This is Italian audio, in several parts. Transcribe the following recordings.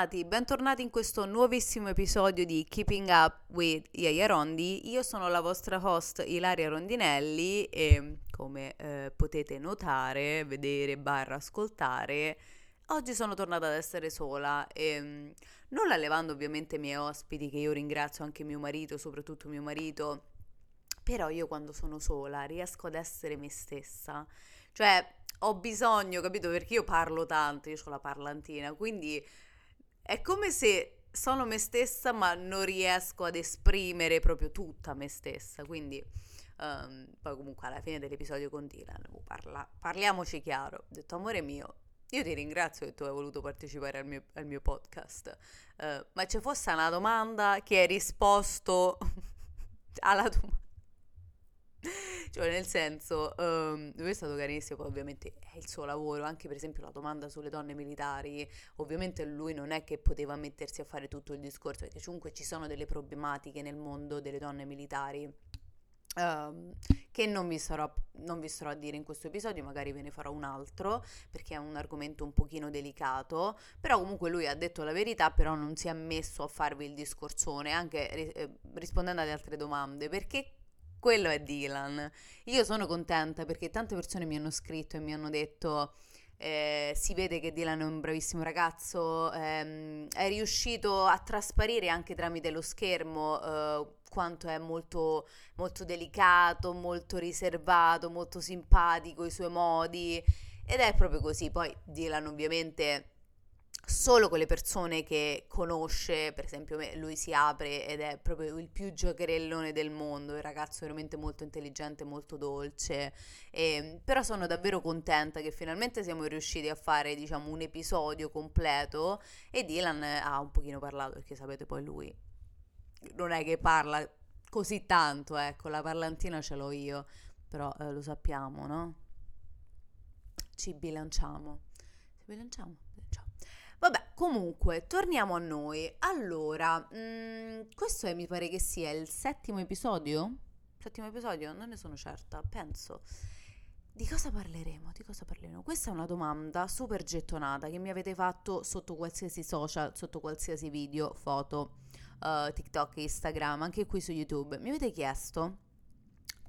bentornati, bentornati in questo nuovissimo episodio di Keeping Up with Yaya Rondi. Io sono la vostra host Ilaria Rondinelli e come eh, potete notare, vedere, barra ascoltare, oggi sono tornata ad essere sola e mm, non la levando ovviamente i miei ospiti che io ringrazio anche mio marito, soprattutto mio marito, però io quando sono sola riesco ad essere me stessa. Cioè, ho bisogno, capito? Perché io parlo tanto, io ho la parlantina, quindi è come se sono me stessa ma non riesco ad esprimere proprio tutta me stessa, quindi um, poi comunque alla fine dell'episodio con Dylan parla, parliamoci chiaro, ho detto amore mio, io ti ringrazio che tu hai voluto partecipare al mio, al mio podcast, uh, ma ci fosse una domanda che hai risposto alla domanda cioè, nel senso, um, lui è stato carissimo, poi ovviamente è il suo lavoro, anche per esempio la domanda sulle donne militari, ovviamente lui non è che poteva mettersi a fare tutto il discorso, perché comunque ci sono delle problematiche nel mondo delle donne militari. Um, che non vi, sarò, non vi starò a dire in questo episodio, magari ve ne farò un altro perché è un argomento un pochino delicato, però comunque lui ha detto la verità, però non si è messo a farvi il discorsone, anche eh, rispondendo alle altre domande, perché quello è Dylan. Io sono contenta perché tante persone mi hanno scritto e mi hanno detto eh, si vede che Dylan è un bravissimo ragazzo, ehm, è riuscito a trasparire anche tramite lo schermo eh, quanto è molto, molto delicato, molto riservato, molto simpatico, i suoi modi ed è proprio così. Poi Dylan ovviamente solo con le persone che conosce, per esempio lui si apre ed è proprio il più giocherellone del mondo, il ragazzo veramente molto intelligente, molto dolce, e, ehm, però sono davvero contenta che finalmente siamo riusciti a fare diciamo un episodio completo e Dylan ha un pochino parlato perché sapete poi lui non è che parla così tanto, ecco, la parlantina ce l'ho io, però eh, lo sappiamo, no? Ci bilanciamo. Ci bilanciamo? Vabbè, comunque, torniamo a noi. Allora, mh, mm, questo è, mi pare che sia il settimo episodio? Settimo episodio? Non ne sono certa, penso. Di cosa parleremo? Di cosa parleremo? Questa è una domanda super gettonata che mi avete fatto sotto qualsiasi social, sotto qualsiasi video, foto, uh, TikTok, Instagram, anche qui su YouTube. Mi avete chiesto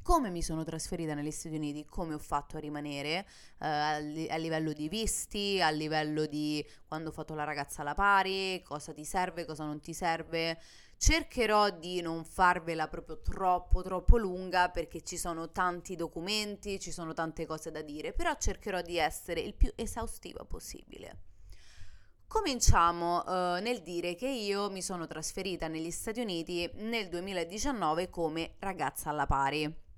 come mi sono trasferita negli Stati Uniti, come ho fatto a rimanere eh, a, li- a, livello di visti, a livello di quando ho fatto la ragazza alla pari, cosa ti serve, cosa non ti serve. Cercherò di non farvela proprio troppo troppo lunga perché ci sono tanti documenti, ci sono tante cose da dire, però cercherò di essere il più esaustiva possibile. Cominciamo uh, nel dire che io mi sono trasferita negli Stati Uniti nel 2019 come ragazza alla pari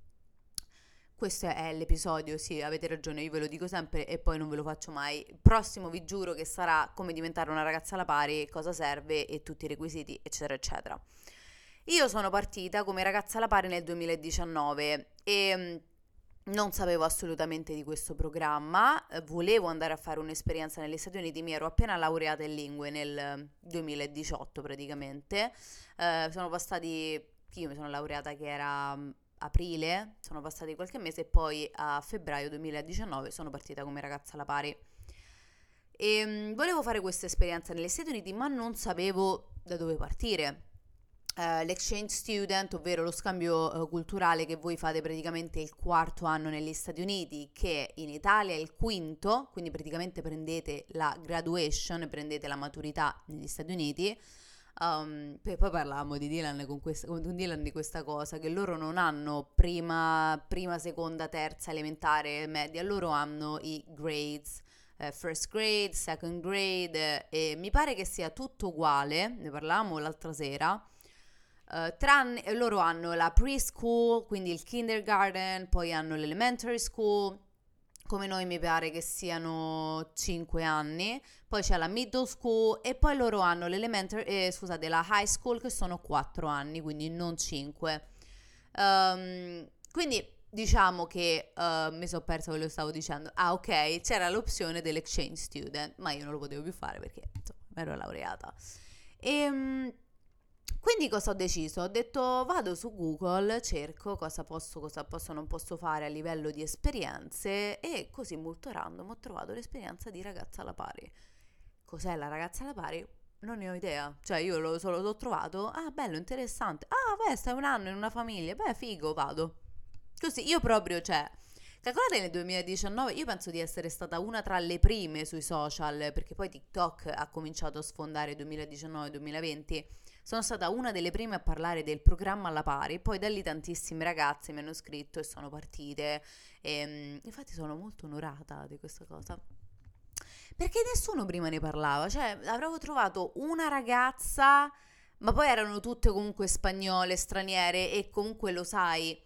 questo è l'episodio, sì, avete ragione, io ve lo dico sempre e poi non ve lo faccio mai. Prossimo vi giuro che sarà come diventare una ragazza alla pari, cosa serve e tutti i requisiti, eccetera, eccetera. Io sono partita come ragazza alla pari nel 2019 e mm, non sapevo assolutamente di questo programma, volevo andare a fare un'esperienza negli Stati Uniti, mi ero appena laureata in lingue nel 2018 praticamente, eh, sono passati, io mi sono laureata che era mm, aprile, sono passati qualche mese e poi a febbraio 2019 sono partita come ragazza alla pari. E um, volevo fare questa esperienza negli Stati Uniti, ma non sapevo da dove partire. Uh, l'exchange student, ovvero lo scambio uh, culturale che voi fate praticamente il quarto anno negli Stati Uniti, che in Italia è il quinto, quindi praticamente prendete la graduation, prendete la maturità negli Stati Uniti Um, poi, parlavamo di Dylan con, questa, con Dylan di questa cosa, che loro non hanno prima, prima, seconda, terza, elementare, media, loro hanno i grades, eh, first grade, second grade, eh, e mi pare che sia tutto uguale, ne parlavamo l'altra sera, Uh, tranne, loro hanno la preschool, quindi il kindergarten, poi hanno l'elementary school, come noi mi pare che siano 5 anni, poi c'è la middle school e poi loro hanno l'elementary, eh, scusate, la high school che sono 4 anni, quindi non 5. Um, ehm, quindi diciamo che uh, mi sono persa quello che stavo dicendo. Ah, ok, c'era l'opzione dell'exchange student, ma io non lo potevo più fare perché insomma, ero laureata. E um, quindi cosa ho deciso? Ho detto vado su Google, cerco cosa posso, cosa posso, non posso fare a livello di esperienze e così molto random ho trovato l'esperienza di ragazza alla pari. Cos'è la ragazza alla pari? non ne ho idea. Cioè, io lo, solo l'ho trovato. Ah, bello, interessante. Ah, beh, stai un anno in una famiglia. Beh, figo, vado. Così, io proprio, cioè... Calcolate nel 2019, io penso di essere stata una tra le prime sui social, perché poi TikTok ha cominciato a sfondare 2019-2020. Sono stata una delle prime a parlare del programma alla pari, poi da lì tantissime ragazze mi hanno scritto e sono partite. E, ehm, infatti sono molto onorata di questa cosa. Perché nessuno prima ne parlava, cioè avrò trovato una ragazza, ma poi erano tutte comunque spagnole, straniere e comunque lo sai,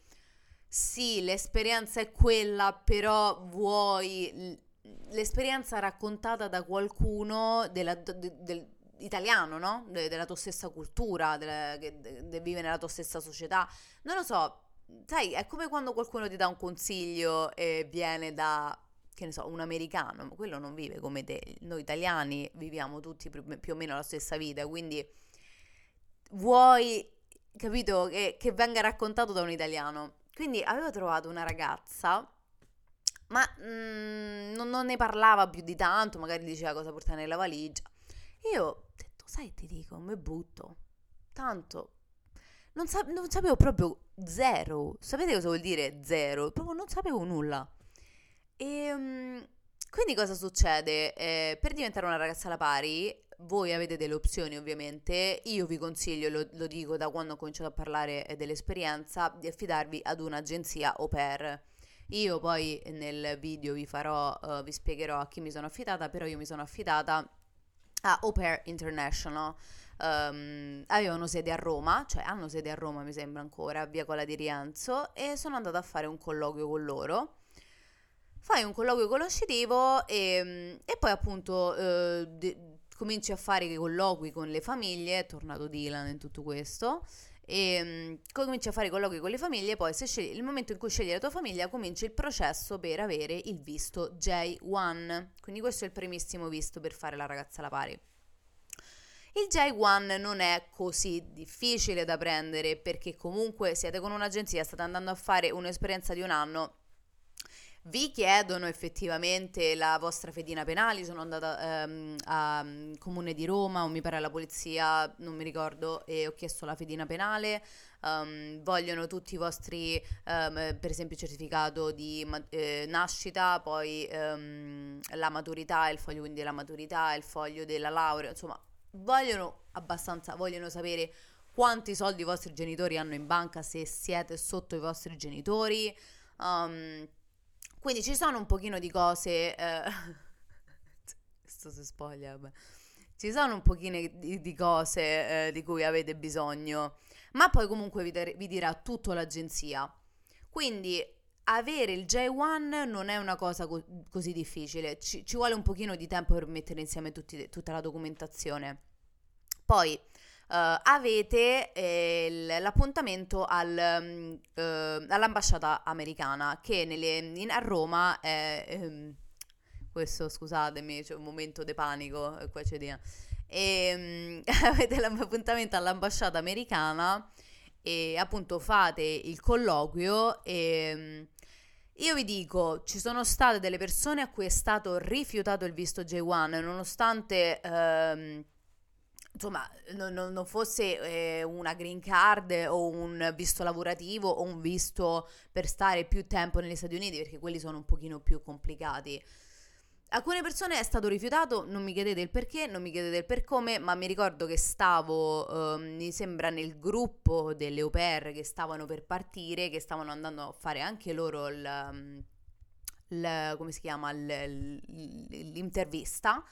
sì, l'esperienza è quella, però vuoi l'esperienza raccontata da qualcuno della, de, del, italiano, no? De, della tua stessa cultura, della, che de, vive nella tua stessa società. Non lo so, sai, è come quando qualcuno ti dà un consiglio e viene da che ne so, un americano, ma quello non vive come te. Noi italiani viviamo tutti più, più o meno la stessa vita, quindi vuoi, capito, che, che, venga raccontato da un italiano. Quindi avevo trovato una ragazza, ma mm, non, non, ne parlava più di tanto, magari diceva cosa portare nella valigia. Io ho detto, sai, ti dico, mi butto. Tanto non, sa- non, sapevo proprio zero. Sapete cosa vuol dire zero? Proprio non sapevo nulla. E um, quindi cosa succede? Eh, per diventare una ragazza alla pari, voi avete delle opzioni ovviamente, io vi consiglio, lo, lo dico da quando ho cominciato a parlare dell'esperienza, di affidarvi ad un'agenzia au pair. Io poi nel video vi farò, uh, vi spiegherò a chi mi sono affidata, però io mi sono affidata a Au Pair International. Um, avevano sede a Roma, cioè hanno sede a Roma mi sembra ancora, via Cola di Rienzo, e sono andata a fare un colloquio con loro fai un colloquio conoscitivo e, e poi appunto eh, de- cominci a fare i colloqui con le famiglie, è tornato Dylan in tutto questo, e um, cominci a fare i colloqui con le famiglie, poi se scegli, il momento in cui scegli la tua famiglia comincia il processo per avere il visto J1, quindi questo è il primissimo visto per fare la ragazza alla pari. Il J1 non è così difficile da prendere perché comunque siete con un'agenzia, state andando a fare un'esperienza di un anno, vi chiedono effettivamente la vostra fedina penale, sono andata ehm, al mm, comune di Roma o mi pare alla polizia, non mi ricordo, e ho chiesto la fedina penale, um, vogliono tutti i vostri, um, per esempio certificato di eh, nascita, poi um, la maturità, il foglio quindi della maturità, il foglio della laurea, insomma, vogliono abbastanza, vogliono sapere quanti soldi i vostri genitori hanno in banca se siete sotto i vostri genitori. Um, quindi ci sono un pochino di cose... Eh, questo si spoglia, vabbè. Ci sono un pochino di, di cose eh, di cui avete bisogno, ma poi comunque vi, der- vi dirà tutto l'agenzia. Quindi avere il J1 non è una cosa co- così difficile, ci-, ci, vuole un pochino di tempo per mettere insieme tutti, tutta la documentazione. Poi Uh, avete eh, l'appuntamento al, um, uh, all'ambasciata americana che nelle, in, a Roma è... Um, questo scusatemi, c'è un momento di panico, qua c'è di... E, um, avete l'appuntamento all'ambasciata americana e appunto fate il colloquio e... Io vi dico, ci sono state delle persone a cui è stato rifiutato il visto J1 nonostante ehm, insomma, non, non fosse eh, una green card o un visto lavorativo o un visto per stare più tempo negli Stati Uniti, perché quelli sono un pochino più complicati. Alcune persone è stato rifiutato, non mi chiedete il perché, non mi chiedete il per come, ma mi ricordo che stavo, eh, mi sembra, nel gruppo delle au pair che stavano per partire, che stavano andando a fare anche loro il, il come si chiama, il, l'intervista.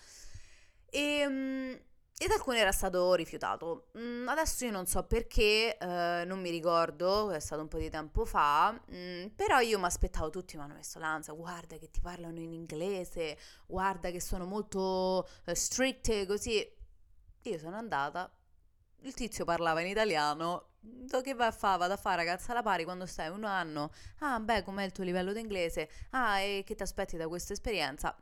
E ehm, ed alcune era stato rifiutato. Mm, adesso io non so perché, eh, non mi ricordo, è stato un po' di tempo fa, mm, però io mi aspettavo, tutti mi hanno messo l'ansia, guarda che ti parlano in inglese, guarda che sono molto eh, strict così. Io sono andata, il tizio parlava in italiano, che vai a fare? Vado a fare ragazza alla pari quando stai un anno. Ah, beh, com'è il tuo livello d'inglese? Ah, e che ti aspetti da questa esperienza?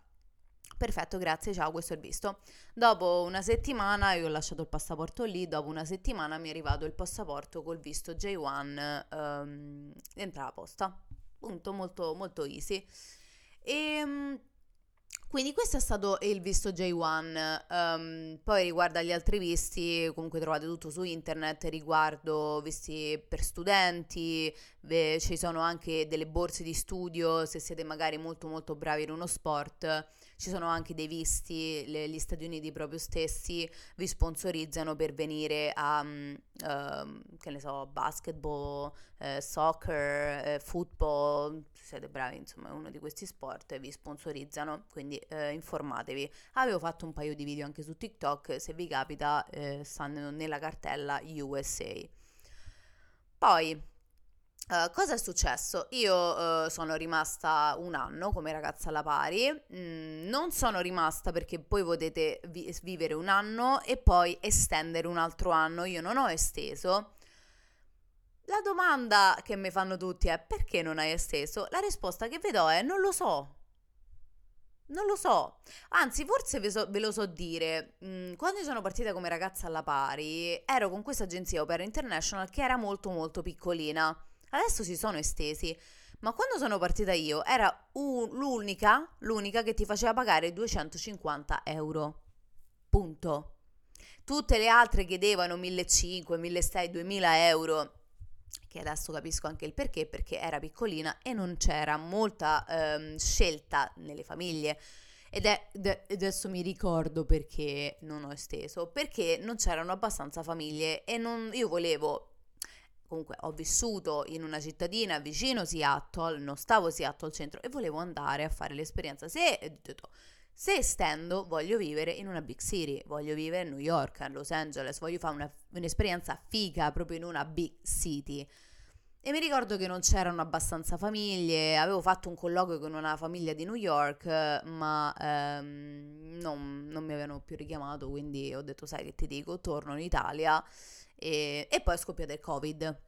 Perfetto, grazie, ciao, questo è il visto. Dopo una settimana io ho lasciato il passaporto lì, dopo una settimana mi è arrivato il passaporto col visto J1 um, dentro la posta. Punto, molto, molto easy. E um, Quindi questo è stato il visto J1, um, poi riguardo agli altri visti, comunque trovate tutto su internet riguardo visti per studenti, beh, ci sono anche delle borse di studio se siete magari molto molto bravi in uno sport, ci sono anche dei visti, le, gli Stati Uniti proprio stessi vi sponsorizzano per venire a, um, che ne so, basketball, eh, soccer, eh, football, siete bravi insomma uno di questi sport vi sponsorizzano, quindi eh, informatevi. Avevo fatto un paio di video anche su TikTok, se vi capita eh, stanno nella cartella USA. Poi Uh, cosa è successo? Io uh, sono rimasta un anno come ragazza alla pari, mm, non sono rimasta perché poi potete vi- vivere un anno e poi estendere un altro anno, io non ho esteso. La domanda che mi fanno tutti è perché non hai esteso? La risposta che vi do è non lo so. Non lo so, anzi forse ve, so, ve lo so dire, mm, quando sono partita come ragazza alla pari ero con questa agenzia Opera International che era molto molto piccolina Adesso si sono estesi, ma quando sono partita io era un, l'unica, l'unica che ti faceva pagare 250 euro. Punto. Tutte le altre chiedevano 1500, 1600, 2000 euro che adesso capisco anche il perché, perché era piccolina e non c'era molta ehm, scelta nelle famiglie. Ed è, adesso mi ricordo perché non ho esteso, perché non c'erano abbastanza famiglie e non, io volevo comunque ho vissuto in una cittadina vicino Seattle, non stavo Seattle al centro e volevo andare a fare l'esperienza. Se, se estendo, voglio vivere in una big city, voglio vivere a New York, a Los Angeles, voglio fare una, un'esperienza figa proprio in una big city. E mi ricordo che non c'erano abbastanza famiglie, avevo fatto un colloquio con una famiglia di New York, ma ehm, non, non, mi avevano più richiamato, quindi ho detto, sai che ti dico, torno in Italia e, e poi è scoppiato il Covid.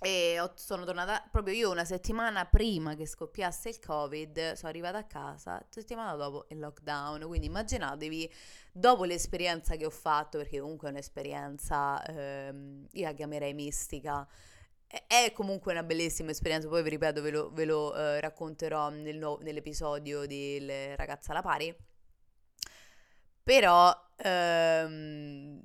E sono tornata proprio io una settimana prima che scoppiasse il Covid, sono arrivata a casa, settimana dopo il lockdown. Quindi immaginatevi, dopo l'esperienza che ho fatto, perché comunque è un'esperienza, ehm, io la chiamerei mistica, è comunque una bellissima esperienza, poi vi ripeto, ve lo, ve lo eh, racconterò nel no, nell'episodio di Ragazza alla pari. Però ehm,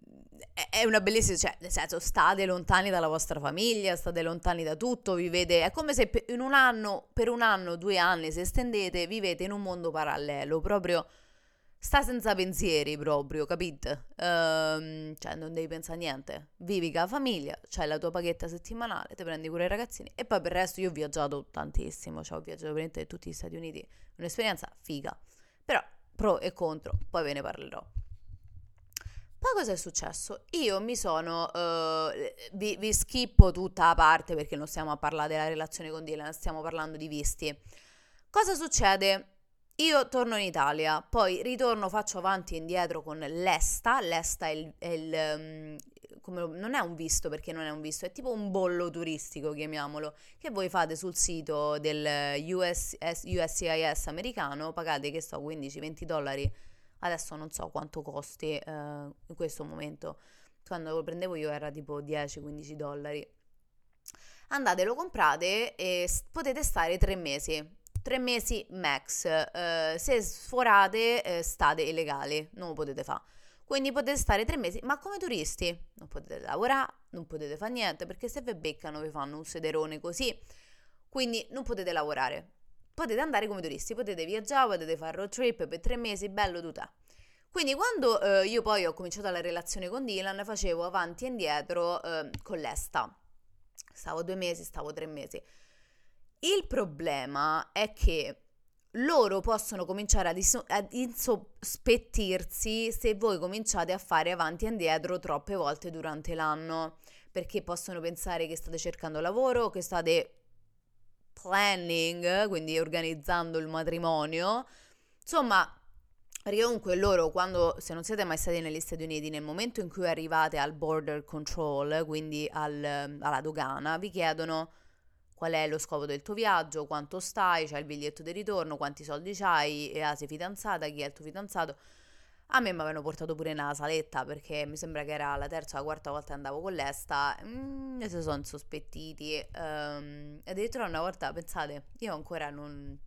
è una bellissima, cioè, nel senso, state lontani dalla vostra famiglia, state lontani da tutto, vivete, è come se in un anno, per un anno, due anni, se estendete, vivete in un mondo parallelo, proprio, sta senza pensieri proprio, capite? Um, cioè, non devi pensare a niente, vivi con la famiglia, c'hai la tua paghetta settimanale, ti prendi cura i ragazzini, e poi per il resto io ho viaggiato tantissimo, cioè ho viaggiato veramente tutti gli Stati Uniti, un'esperienza figa, però pro e contro, poi ve ne parlerò. Poi cosa è successo? Io mi sono, uh, vi, vi, schippo tutta la parte perché non stiamo a parlare della relazione con Dylan, stiamo parlando di visti. Cosa succede? Io torno in Italia, poi ritorno, faccio avanti e indietro con l'ESTA, l'ESTA è il, è il um, come, non è un visto perché non è un visto, è tipo un bollo turistico, chiamiamolo, che voi fate sul sito del US, USCIS americano, pagate che so 15-20 dollari Adesso non so quanto costi eh, in questo momento. Quando lo prendevo io era tipo 10-15 dollari. Andate, lo comprate e potete stare tre mesi. Tre mesi max. Eh, se sforate, eh, state illegali, non lo potete fare. Quindi potete stare tre mesi, ma come turisti. Non potete lavorare, non potete fare niente, perché se vi beccano vi fanno un sederone così. Quindi non potete lavorare potete andare come turisti, potete viaggiare, potete fare road trip per tre mesi, bello tutto. Quindi quando eh, io poi ho cominciato la relazione con Dylan facevo avanti e indietro eh, con l'esta. Stavo due mesi, stavo tre mesi. Il problema è che loro possono cominciare ad, iso- ad insospettirsi se voi cominciate a fare avanti e indietro troppe volte durante l'anno, perché possono pensare che state cercando lavoro, che state planning, quindi organizzando il matrimonio. Insomma, perché comunque loro quando, se non siete mai stati negli Stati Uniti, nel momento in cui arrivate al border control, quindi al, alla dogana, vi chiedono qual è lo scopo del tuo viaggio, quanto stai, c'hai il biglietto di ritorno, quanti soldi c'hai, e, ah, sei fidanzata, chi è il tuo fidanzato. A me mi avevano portato pure nella saletta perché mi sembra che era la terza o la quarta volta che andavo con l'esta mm, e si sono insospettiti. Um, addirittura una volta, pensate, io ancora non...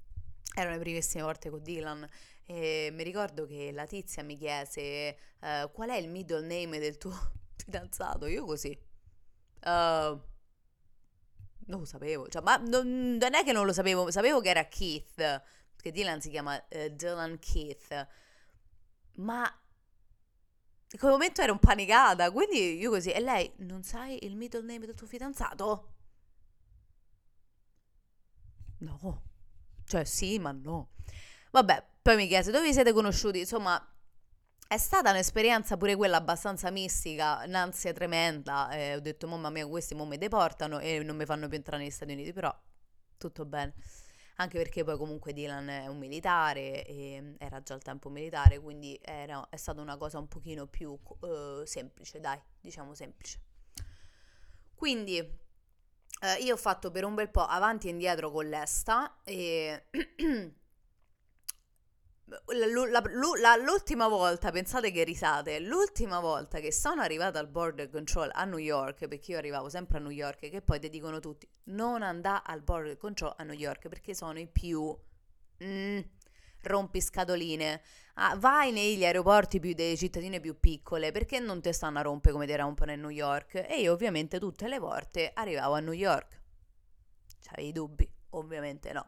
Erano le primissime volte con Dylan E mi ricordo che la tizia mi chiese uh, qual è il middle name del tuo fidanzato. Io così. Uh, non lo sapevo. Cioè, ma non, non, è che non lo sapevo. Sapevo che era Keith. Perché Dylan si chiama uh, Dylan Keith. Ma in quel momento ero panicata. Quindi io così. E lei, non sai il middle name del tuo fidanzato? No. Cioè, sì, ma no. Vabbè, poi mi chiese dove vi siete conosciuti? Insomma, è stata un'esperienza pure quella abbastanza mistica, un'ansia tremenda. Eh, ho detto, mamma mia, questi mo mi deportano e non mi fanno più entrare negli Stati Uniti, però tutto bene. Anche perché poi comunque Dylan è un militare e era già il tempo militare, quindi era, è stata una cosa un pochino più uh, semplice, dai, diciamo semplice. Quindi eh, io ho fatto per un bel po' avanti e indietro con l'esta e... L'ultima volta, pensate che risate, l'ultima volta che sono arrivata al border control a New York, perché io arrivavo sempre a New York, che poi ti dicono tutti, non andà al border control a New York perché sono i più mm, rompiscatoline. Ah, vai negli aeroporti più delle cittadine più piccole, perché non te stanno a rompere come ti rompono a New York? E io ovviamente tutte le volte arrivavo a New York. C'avevi dubbi? Ovviamente no.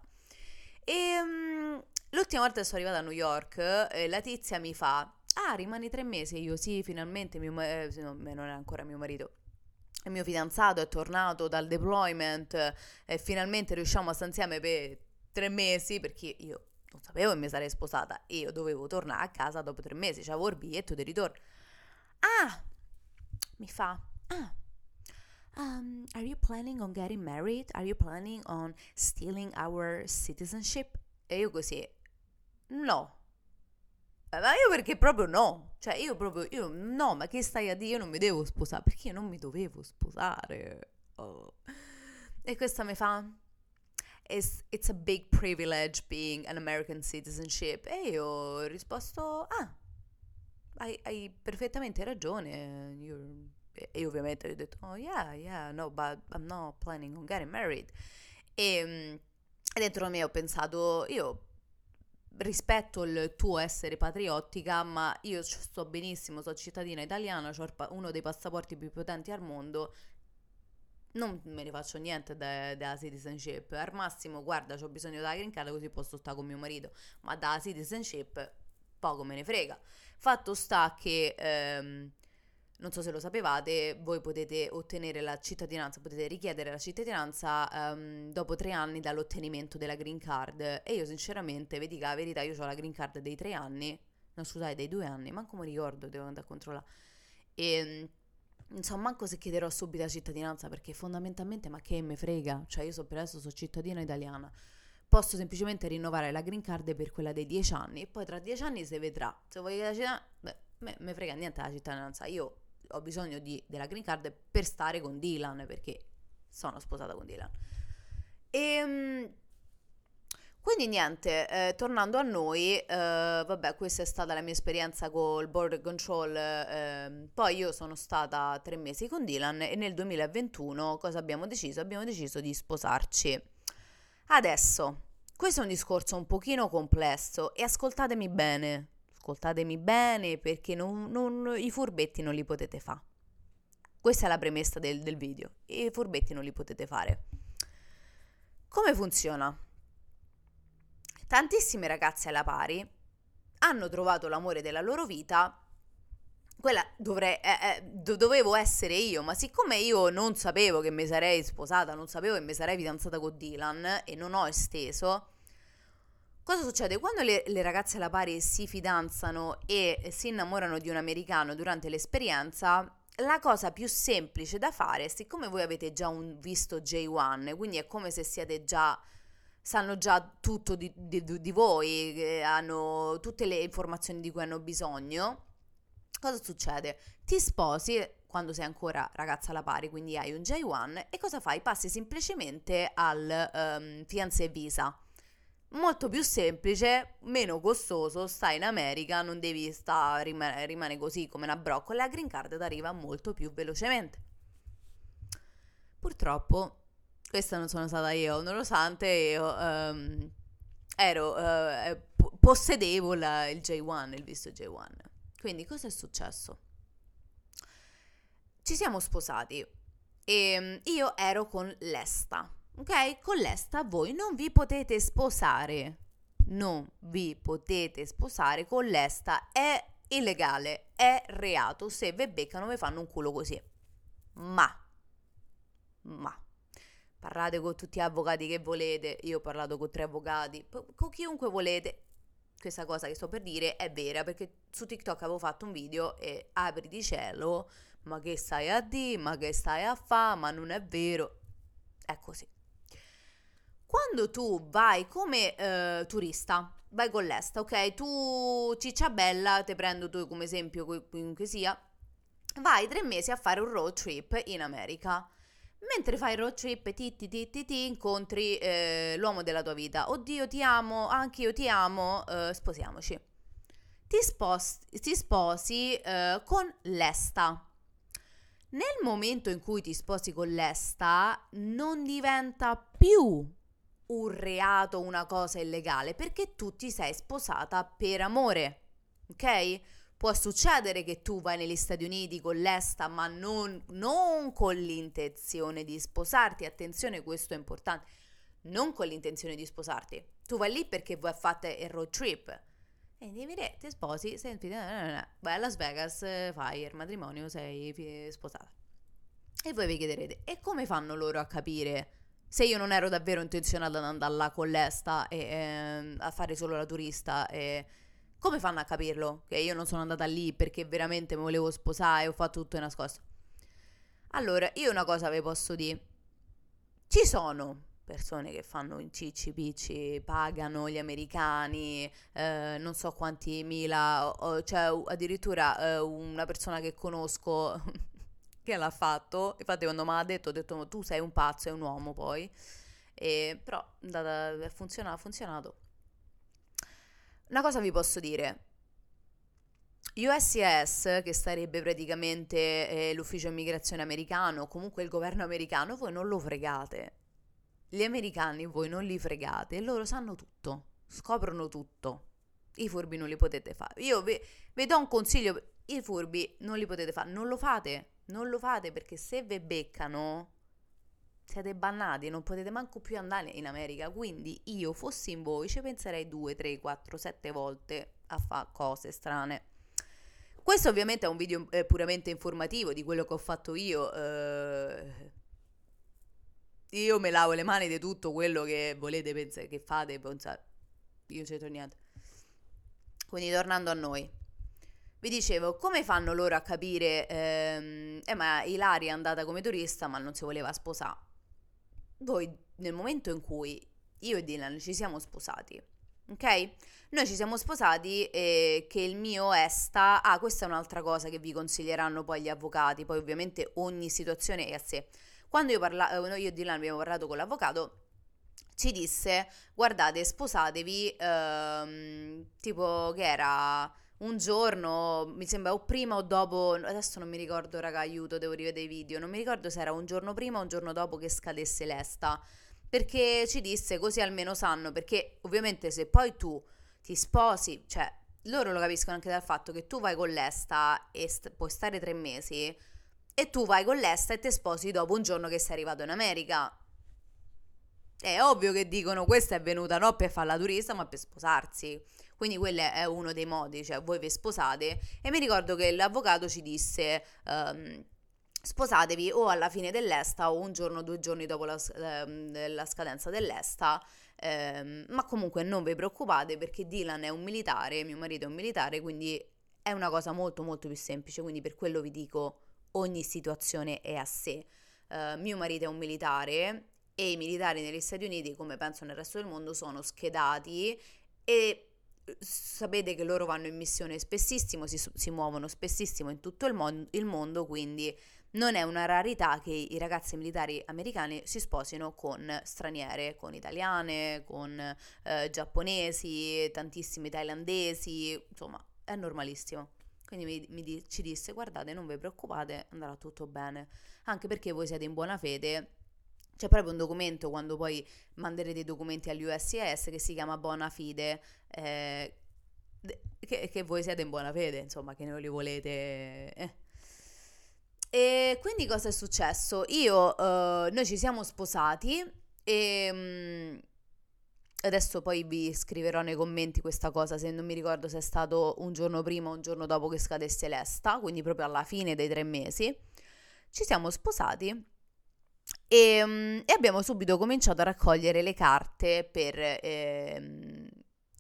E... L'ultima volta che sono arrivata a New York, eh, la tizia mi fa: Ah, rimani tre mesi? Io, sì, finalmente mio eh, no, non è ancora mio marito. Il mio fidanzato è tornato dal deployment e finalmente riusciamo a stare insieme per tre mesi perché io non sapevo che mi sarei sposata e io dovevo tornare a casa dopo tre mesi, c'avevo il biglietto di ritorno. Ah, mi fa, ah, um, are you planning on getting married? Are you planning on stealing our citizenship? E io così, No. Eh, ma io perché proprio no. Cioè, io proprio, io no, ma che stai a dire? Io non mi devo sposare. Perché io non mi dovevo sposare? Oh. E questa mi fa... It's, it's, a big privilege being an American citizenship. E io ho risposto, ah, hai, hai perfettamente ragione. Io, e ovviamente ho detto, oh yeah, yeah, no, but I'm not planning on getting married. E, mm, e dentro me ho pensato, io rispetto il tuo essere patriottica, ma io sto benissimo, sono cittadina italiana, ho uno dei passaporti più potenti al mondo, non me ne faccio niente della citizenship. Al massimo, guarda, ho bisogno della green card così posso stare con mio marito, ma dalla citizenship poco me ne frega. Fatto sta che... Ehm, non so se lo sapevate, voi potete ottenere la cittadinanza, potete richiedere la cittadinanza um, dopo tre anni dall'ottenimento della green card. E io sinceramente, vi dico la verità, io ho la green card dei tre anni, no scusate, dei due anni, manco mi ricordo, devo andare a controllare. E non so manco se chiederò subito la cittadinanza perché fondamentalmente ma che me frega, cioè io so per adesso sono cittadina italiana. Posso semplicemente rinnovare la green card per quella dei dieci anni e poi tra dieci anni si vedrà. Se voglio la cittadinanza, beh, me, me frega niente la cittadinanza. Io ho bisogno di, della green card per stare con Dylan perché sono sposata con Dylan. E ehm, quindi niente, eh, tornando a noi, eh, vabbè, questa è stata la mia esperienza col border control. Eh, poi io sono stata tre mesi con Dylan e nel 2021 cosa abbiamo deciso? Abbiamo deciso di sposarci. Adesso, questo è un discorso un pochino complesso e ascoltatemi bene, ascoltatemi bene perché non, non, i furbetti non li potete fare. Questa è la premessa del, del video. I furbetti non li potete fare. Come funziona? Tantissime ragazze alla pari hanno trovato l'amore della loro vita. Quella dovrei, eh, eh, dovevo essere io, ma siccome io non sapevo che mi sarei sposata, non sapevo che mi sarei fidanzata con Dylan e non ho esteso, Cosa succede? Quando le, le, ragazze alla pari si fidanzano e si innamorano di un americano durante l'esperienza, la cosa più semplice da fare, siccome voi avete già un, visto J1, quindi è come se siete già sanno già tutto di, di, di voi, hanno tutte le informazioni di cui hanno bisogno, cosa succede? Ti sposi quando sei ancora ragazza alla pari, quindi hai un J1 e cosa fai? Passi semplicemente al um, fiancé visa molto più semplice, meno costoso, stai in America, non devi stare, rimane, rimane così come una broccola, la green card ti arriva molto più velocemente. Purtroppo, questa non sono stata io, nonostante io um, ero uh, possedevo la, il J1, il visto J1. Quindi cosa è successo? Ci siamo sposati e mm, io ero con l'Esta, ok? Con l'Esta voi non vi potete sposare, non vi potete sposare con l'Esta, è illegale, è reato, se ve beccano vi fanno un culo così. Ma, ma, parlate con tutti gli avvocati che volete, io ho parlato con tre avvocati, con chiunque volete, questa cosa che sto per dire è vera perché su TikTok avevo fatto un video e apri di cielo, ma che stai a di, ma che stai a fa, ma non è vero. È così. Quando tu vai come eh, turista, vai con l'esta, ok? Tu ciccia bella, te prendo tu come esempio, chiunque sia, vai tre mesi a fare un road trip in America. Mentre fai il road trip, ti, ti, ti, ti, ti incontri eh, l'uomo della tua vita. Oddio, ti amo, anch'io ti amo, eh, sposiamoci. Ti, sposti, ti sposi eh, con l'esta. Nel momento in cui ti sposi con l'esta, non diventa più un reato, una cosa illegale, perché tu ti sei sposata per amore, ok? Può succedere che tu vai negli Stati Uniti con l'esta, ma non, non con l'intenzione di sposarti. Attenzione, questo è importante. Non con l'intenzione di sposarti. Tu vai lì perché vuoi fare il road trip. E devi dire, ti sposi, sei, vai a Las Vegas, fai il matrimonio, sei sposata. E voi vi chiederete, e come fanno loro a capire se io non ero davvero intenzionata ad andare là con l'esta e eh, a fare solo la turista e come fanno a capirlo? Che io non sono andata lì perché veramente mi volevo sposare e ho fatto tutto nascosto. Allora, io una cosa vi posso dire. Ci sono persone che fanno in cicci picci, pagano gli americani, eh, non so quanti mila, o, cioè addirittura eh, una persona che conosco che l'ha fatto, infatti quando mi ha detto, ho detto tu sei un pazzo, è un uomo poi, e, però ha funzionato, ha funzionato. Una cosa vi posso dire. USCIS, che sarebbe praticamente eh, l'ufficio immigrazione americano, comunque il governo americano, voi non lo fregate. Gli americani voi non li fregate, loro sanno tutto, scoprono tutto. I furbi non li potete fare. Io vi, vi do un consiglio, i furbi non li potete fare, non lo fate, non lo fate perché se ve beccano siete bannati, non potete manco più andare in America. Quindi io fossi in voi ci penserei due, tre, quattro, sette volte a fare cose strane. Questo ovviamente è un video eh, puramente informativo di quello che ho fatto io. Eh, io me lavo le mani di tutto quello che volete pensare, che fate, pensate. Io c'entro niente. Quindi tornando a noi. Vi dicevo, come fanno loro a capire, ehm, eh ma Ilaria è andata come turista ma non si voleva sposare? Voi nel momento in cui io e Dylan ci siamo sposati, ok? Noi ci siamo sposati e che il mio esta, ah questa è un'altra cosa che vi consiglieranno poi gli avvocati, poi ovviamente ogni situazione è a sé. Quando io, parla- eh, io e Dylan abbiamo parlato con l'avvocato, ci disse guardate sposatevi ehm, tipo che era un giorno, mi sembra o prima o dopo, adesso non mi ricordo, raga, aiuto, devo rivedere i video, non mi ricordo se era un giorno prima o un giorno dopo che scadesse l'esta, perché ci disse così almeno sanno, perché ovviamente se poi tu ti sposi, cioè loro lo capiscono anche dal fatto che tu vai con l'esta e st- puoi stare tre mesi e tu vai con l'esta e ti sposi dopo un giorno che sei arrivato in America. È ovvio che dicono questa è venuta non per fare la turista ma per sposarsi. Quindi quello è uno dei modi, cioè voi vi sposate e mi ricordo che l'avvocato ci disse... Um, sposatevi o alla fine dell'esta o un giorno due giorni dopo la, ehm, la scadenza dell'esta, ehm, ma comunque non vi preoccupate perché Dylan è un militare, mio marito è un militare, quindi è una cosa molto molto più semplice, quindi per quello vi dico ogni situazione è a sé. Uh, mio marito è un militare e i militari negli Stati Uniti, come penso nel resto del mondo, sono schedati e sapete che loro vanno in missione spessissimo, si, si muovono spessissimo in tutto il, mon- il, mondo, quindi non è una rarità che i ragazzi militari americani si sposino con straniere, con italiane, con eh, giapponesi, tantissimi thailandesi, insomma è normalissimo. Quindi mi, mi, ci disse guardate non vi preoccupate, andrà tutto bene, anche perché voi siete in buona fede C'è proprio un documento quando poi manderete i documenti all'USCIS che si chiama Bona Fide, eh, che, che, voi siete in buona fede, insomma, che non li volete... Eh. E quindi cosa è successo? Io, uh, noi ci siamo sposati e... Um, adesso poi vi scriverò nei commenti questa cosa, se non mi ricordo se è stato un giorno prima o un giorno dopo che scadesse l'esta, quindi proprio alla fine dei tre mesi. Ci siamo sposati e, um, e abbiamo subito cominciato a raccogliere le carte per... Eh,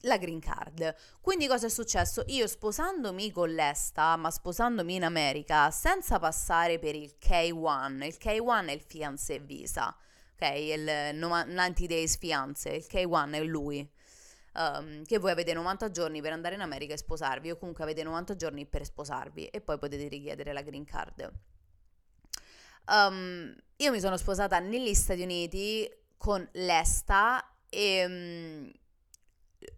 la green card. Quindi cosa è successo? Io sposandomi con l'ESTA, ma sposandomi in America, senza passare per il K1, il K1 è il fiancé visa, ok? Il 90 days fiance, il K1 è lui. Um, che voi avete 90 giorni per andare in America e sposarvi, o comunque avete 90 giorni per sposarvi e poi potete richiedere la green card. Um, io mi sono sposata negli Stati Uniti con l'ESTA e um,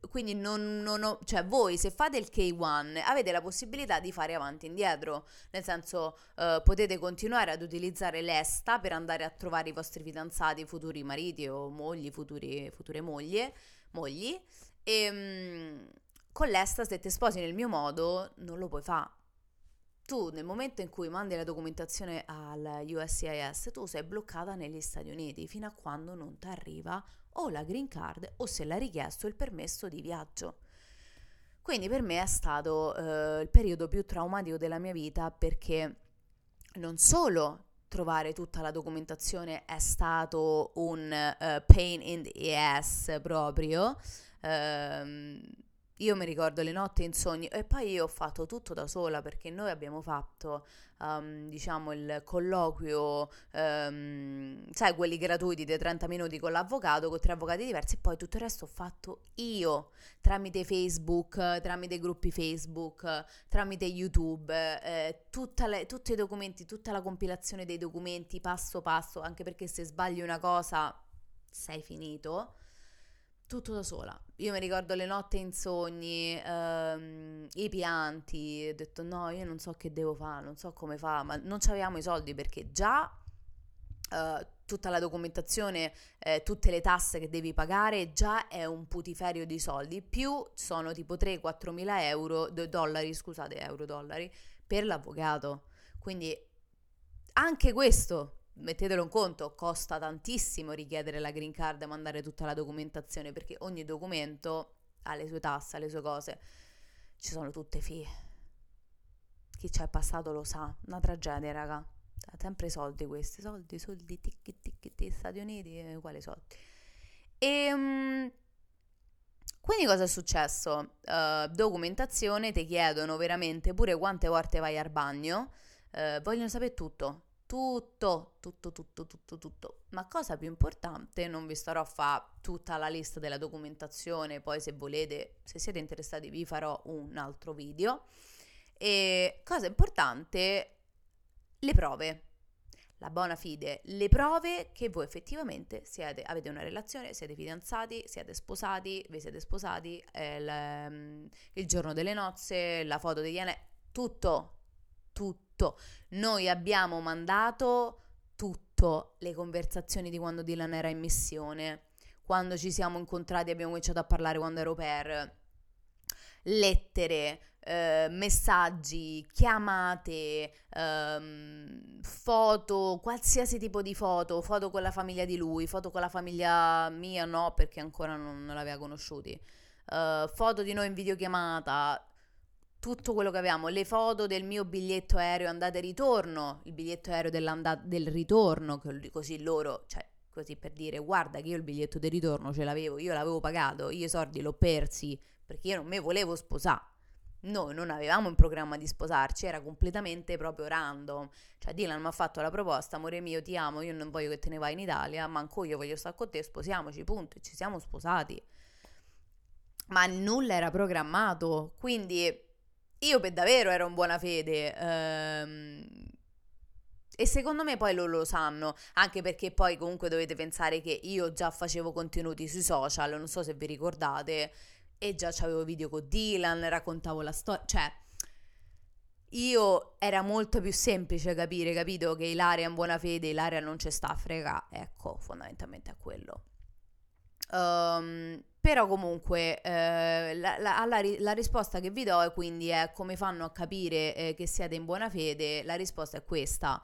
quindi non, non ho, cioè voi se fate il K1 avete la possibilità di fare avanti e indietro, nel senso uh, potete continuare ad utilizzare l'ESTA per andare a trovare i vostri fidanzati, futuri mariti o mogli, futuri, future moglie, mogli e um, con l'ESTA se ti sposi nel mio modo non lo puoi fare. Tu nel momento in cui mandi la documentazione al USCIS tu sei bloccata negli Stati Uniti fino a quando non ti arriva o la green card o se l'ha richiesto il permesso di viaggio. Quindi per me è stato eh, il periodo più traumatico della mia vita perché non solo trovare tutta la documentazione è stato un uh, pain in the ass proprio, ehm, io mi ricordo le notti in sogni e poi io ho fatto tutto da sola perché noi abbiamo fatto, um, diciamo, il colloquio, um, sai, quelli gratuiti dei 30 minuti con l'avvocato, con tre avvocati diversi e poi tutto il resto ho fatto io tramite Facebook, tramite gruppi Facebook, tramite YouTube, eh, le, tutti i documenti, tutta la compilazione dei documenti passo passo, anche perché se sbagli una cosa sei finito tutto da sola. Io mi ricordo le notti in sogni, ehm, i pianti, ho detto no, io non so che devo fare, non so come fare, ma non avevamo i soldi perché già eh, tutta la documentazione, eh, tutte le tasse che devi pagare già è un putiferio di soldi, più sono tipo 3-4 mila euro, dollari, scusate, euro, dollari, per l'avvocato. Quindi anche questo mettetelo in conto, costa tantissimo richiedere la green card e mandare tutta la documentazione perché ogni documento ha le sue tasse, le sue cose. Ci sono tutte fee. Chi ci è passato lo sa, una tragedia, raga. Sempre soldi questi, soldi, soldi, tic, tic, tic, Stati Uniti, eh, quali soldi? E um, quindi cosa è successo? Uh, documentazione, ti chiedono veramente pure quante volte vai al bagno, uh, vogliono sapere tutto, tutto, tutto, tutto, tutto, tutto. Ma cosa più importante, non vi starò a fare tutta la lista della documentazione, poi se volete, se siete interessati vi farò un altro video. E cosa importante, le prove. La buona fide, le prove che voi effettivamente siete, avete una relazione, siete fidanzati, siete sposati, vi siete sposati, il, il giorno delle nozze, la foto degli anelli, tutto, tutto. Noi abbiamo mandato tutto, le conversazioni di quando Dylan era in missione, quando ci siamo incontrati abbiamo cominciato a parlare quando ero per lettere, eh, messaggi, chiamate, ehm, foto, qualsiasi tipo di foto, foto con la famiglia di lui, foto con la famiglia mia no perché ancora non, non l'aveva conosciuti, uh, foto di noi in videochiamata, tutto quello che avevamo, le foto del mio biglietto aereo andata e ritorno, il biglietto aereo del ritorno, così loro, cioè così per dire guarda che io il biglietto del ritorno ce l'avevo, io l'avevo pagato, io i soldi l'ho persi perché io non me volevo sposare. Noi non avevamo in programma di sposarci, era completamente proprio random. Cioè Dylan mi ha fatto la proposta, amore mio ti amo, io non voglio che te ne vai in Italia, manco io voglio stare con te, sposiamoci, punto, e ci siamo sposati. Ma nulla era programmato, quindi io per davvero ero in buona fede. Ehm, e secondo me poi loro lo sanno, anche perché poi comunque dovete pensare che io già facevo contenuti sui social, non so se vi ricordate, e già avevo video con Dylan, raccontavo la storia, cioè io era molto più semplice capire, capito, che Ilaria è in buona fede, Ilaria non ci sta a frega, ecco, fondamentalmente è quello. Um, però comunque eh, la, la, la, la, risposta che vi do quindi è come fanno a capire eh, che siete in buona fede, la risposta è questa.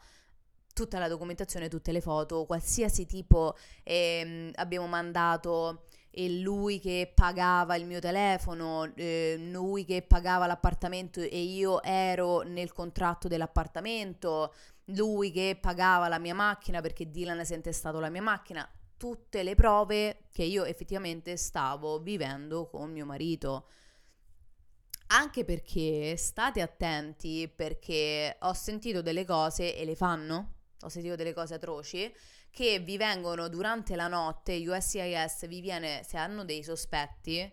Tutta la documentazione, tutte le foto, qualsiasi tipo ehm, abbiamo mandato e lui che pagava il mio telefono, eh, lui che pagava l'appartamento e io ero nel contratto dell'appartamento, lui che pagava la mia macchina perché Dylan si è intestato la mia macchina, tutte le prove che io effettivamente stavo vivendo con mio marito. Anche perché state attenti perché ho sentito delle cose e le fanno, ho sentito delle cose atroci che vi vengono durante la notte, USCIS vi viene, se hanno dei sospetti,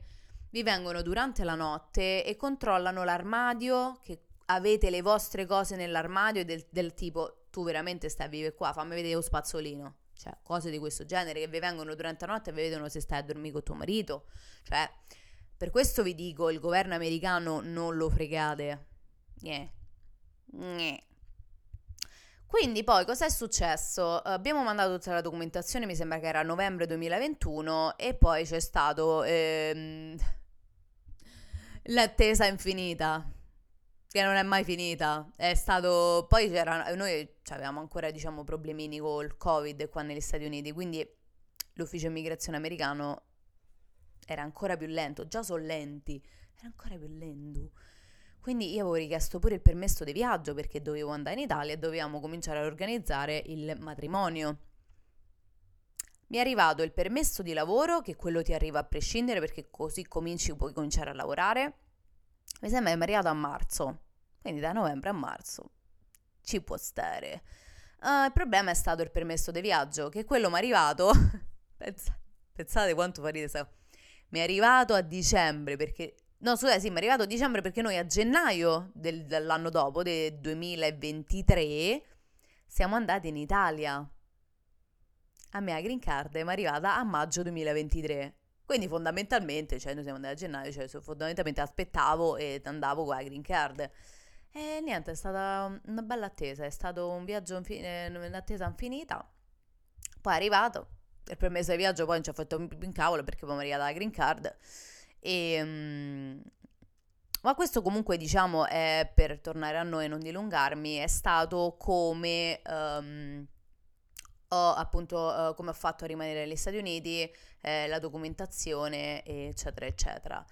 vi vengono durante la notte e controllano l'armadio, che avete le vostre cose nell'armadio del, del tipo tu veramente stai a vivere qua, fammi vedere lo spazzolino. Cioè, cose di questo genere che vi vengono durante la notte e vi vedono se stai a dormire con tuo marito. Cioè, per questo vi dico, il governo americano non lo fregate. Niente. Quindi poi cosa è successo? Abbiamo mandato tutta la documentazione, mi sembra che era novembre 2021 e poi c'è stato ehm, l'attesa infinita che non è mai finita. È stato poi c'era noi avevamo ancora diciamo problemini col Covid qua negli Stati Uniti, quindi l'ufficio immigrazione americano era ancora più lento, già sono lenti, era ancora più lento. Quindi io avevo richiesto pure il permesso di viaggio perché dovevo andare in Italia e dovevamo cominciare a organizzare il matrimonio. Mi è arrivato il permesso di lavoro, che quello ti arriva a prescindere perché così cominci, puoi cominciare a lavorare. Mi sembra che mi è arrivato a marzo, quindi da novembre a marzo ci può stare. Uh, il problema è stato il permesso di viaggio, che quello mi è arrivato. pensate quanto fa ridere. Mi è arrivato a dicembre perché No, scusate, sì, mi è arrivato a dicembre perché noi a gennaio del, dell'anno dopo, del 2023, siamo andati in Italia. A me la green card mi è arrivata a maggio 2023. Quindi fondamentalmente, cioè noi siamo andati a gennaio, cioè fondamentalmente aspettavo e andavo con la green card. E niente, è stata una bella attesa, è stato un viaggio, in eh, un'attesa infinita. Poi è arrivato, il permesso di viaggio poi non ci ha fatto un cavolo perché poi mi è arrivata la green card. E, um, ma questo comunque diciamo è, per tornare a noi e non dilungarmi, è stato come um, ho appunto uh, come ho fatto a rimanere negli Stati Uniti, eh, la documentazione eccetera eccetera.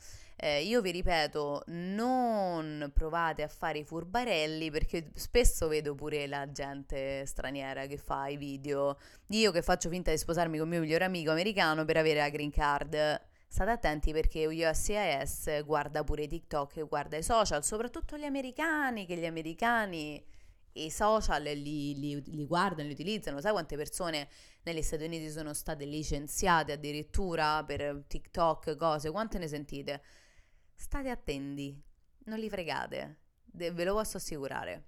Eh, io vi ripeto, non provate a fare i furbarelli perché spesso vedo pure la gente straniera che fa i video. Io che faccio finta di sposarmi con mio migliore amico americano per avere la green card State attenti perché USCIS guarda pure TikTok, guarda i social, soprattutto gli americani, che gli americani i social li, li, li, guardano, li utilizzano. Sai quante persone negli Stati Uniti sono state licenziate addirittura per TikTok, cose? Quante ne sentite? State attenti, non li fregate, ve lo posso assicurare.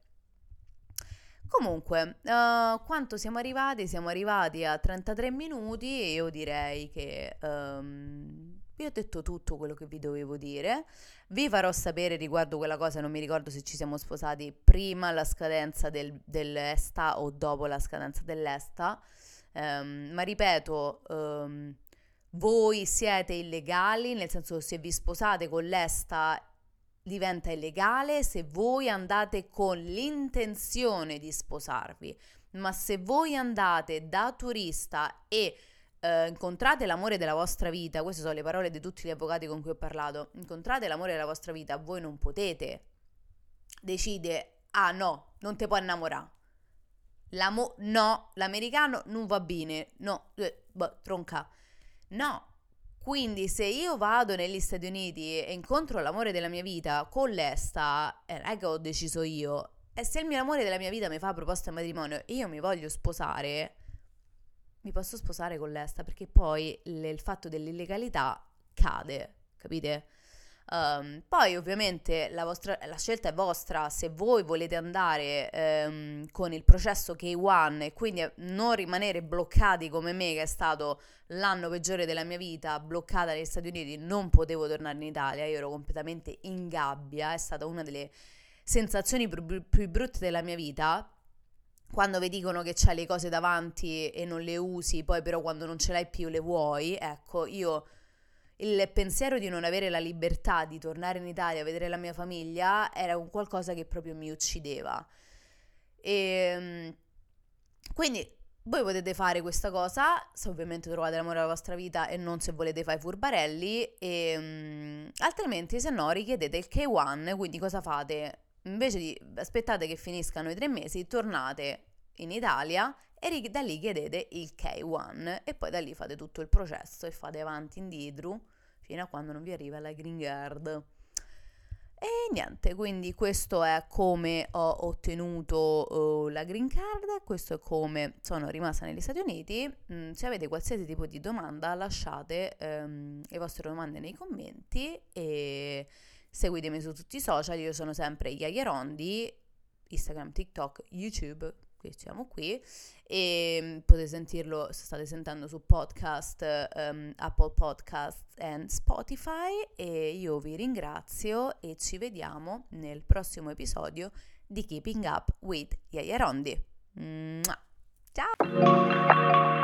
Comunque, uh, quanto siamo arrivati? Siamo arrivati a 33 minuti e io direi che um, vi ho detto tutto quello che vi dovevo dire. Vi farò sapere riguardo quella cosa, non mi ricordo se ci siamo sposati prima la scadenza del, dell'esta o dopo la scadenza dell'esta. Um, ma ripeto, um, voi siete illegali, nel senso se vi sposate con l'esta diventa illegale se voi andate con l'intenzione di sposarvi, ma se voi andate da turista e eh, incontrate l'amore della vostra vita, queste sono le parole di tutti gli avvocati con cui ho parlato, incontrate l'amore della vostra vita, voi non potete decidere, ah no, non ti puoi innamorare. L'amo- no, l'americano non va bene, no, eh, boh, tronca. No, quindi se io vado negli Stati Uniti e incontro l'amore della mia vita con l'esta, eh, che ho deciso io, e se il mio amore della mia vita mi fa proposta di matrimonio e io mi voglio sposare, mi posso sposare con l'esta perché poi l- il fatto dell'illegalità cade, capite? Um, poi ovviamente la, vostra, la, scelta è vostra se voi volete andare um, con il processo K1 e quindi non rimanere bloccati come me che è stato l'anno peggiore della mia vita, bloccata negli Stati Uniti, non potevo tornare in Italia, io ero completamente in gabbia, è stata una delle sensazioni più, più brutte della mia vita, quando vi dicono che c'hai le cose davanti e non le usi, poi però quando non ce l'hai più le vuoi, ecco, io il pensiero di non avere la libertà di tornare in Italia a vedere la mia famiglia era un qualcosa che proprio mi uccideva. E ehm, quindi voi potete fare questa cosa se ovviamente trovate l'amore della vostra vita e non se volete fare i furbarelli, e, um, altrimenti se no richiedete il K1, quindi cosa fate? Invece di aspettate che finiscano i tre mesi, tornate in Italia e da lì chiedete il K1 e poi da lì fate tutto il processo e fate avanti indietro fino a quando non vi arriva la green card. E niente, quindi questo è come ho ottenuto uh, la green card, questo è come sono rimasta negli Stati Uniti. Mm, se avete qualsiasi tipo di domanda lasciate um, le vostre domande nei commenti e seguitemi su tutti i social, io sono sempre Iaierondi, Instagram, TikTok, YouTube, qui siamo qui e mm, potete sentirlo se state sentendo su podcast, um, Apple Podcast e Spotify e io vi ringrazio e ci vediamo nel prossimo episodio di Keeping Up with Yaya Rondi. Ciao!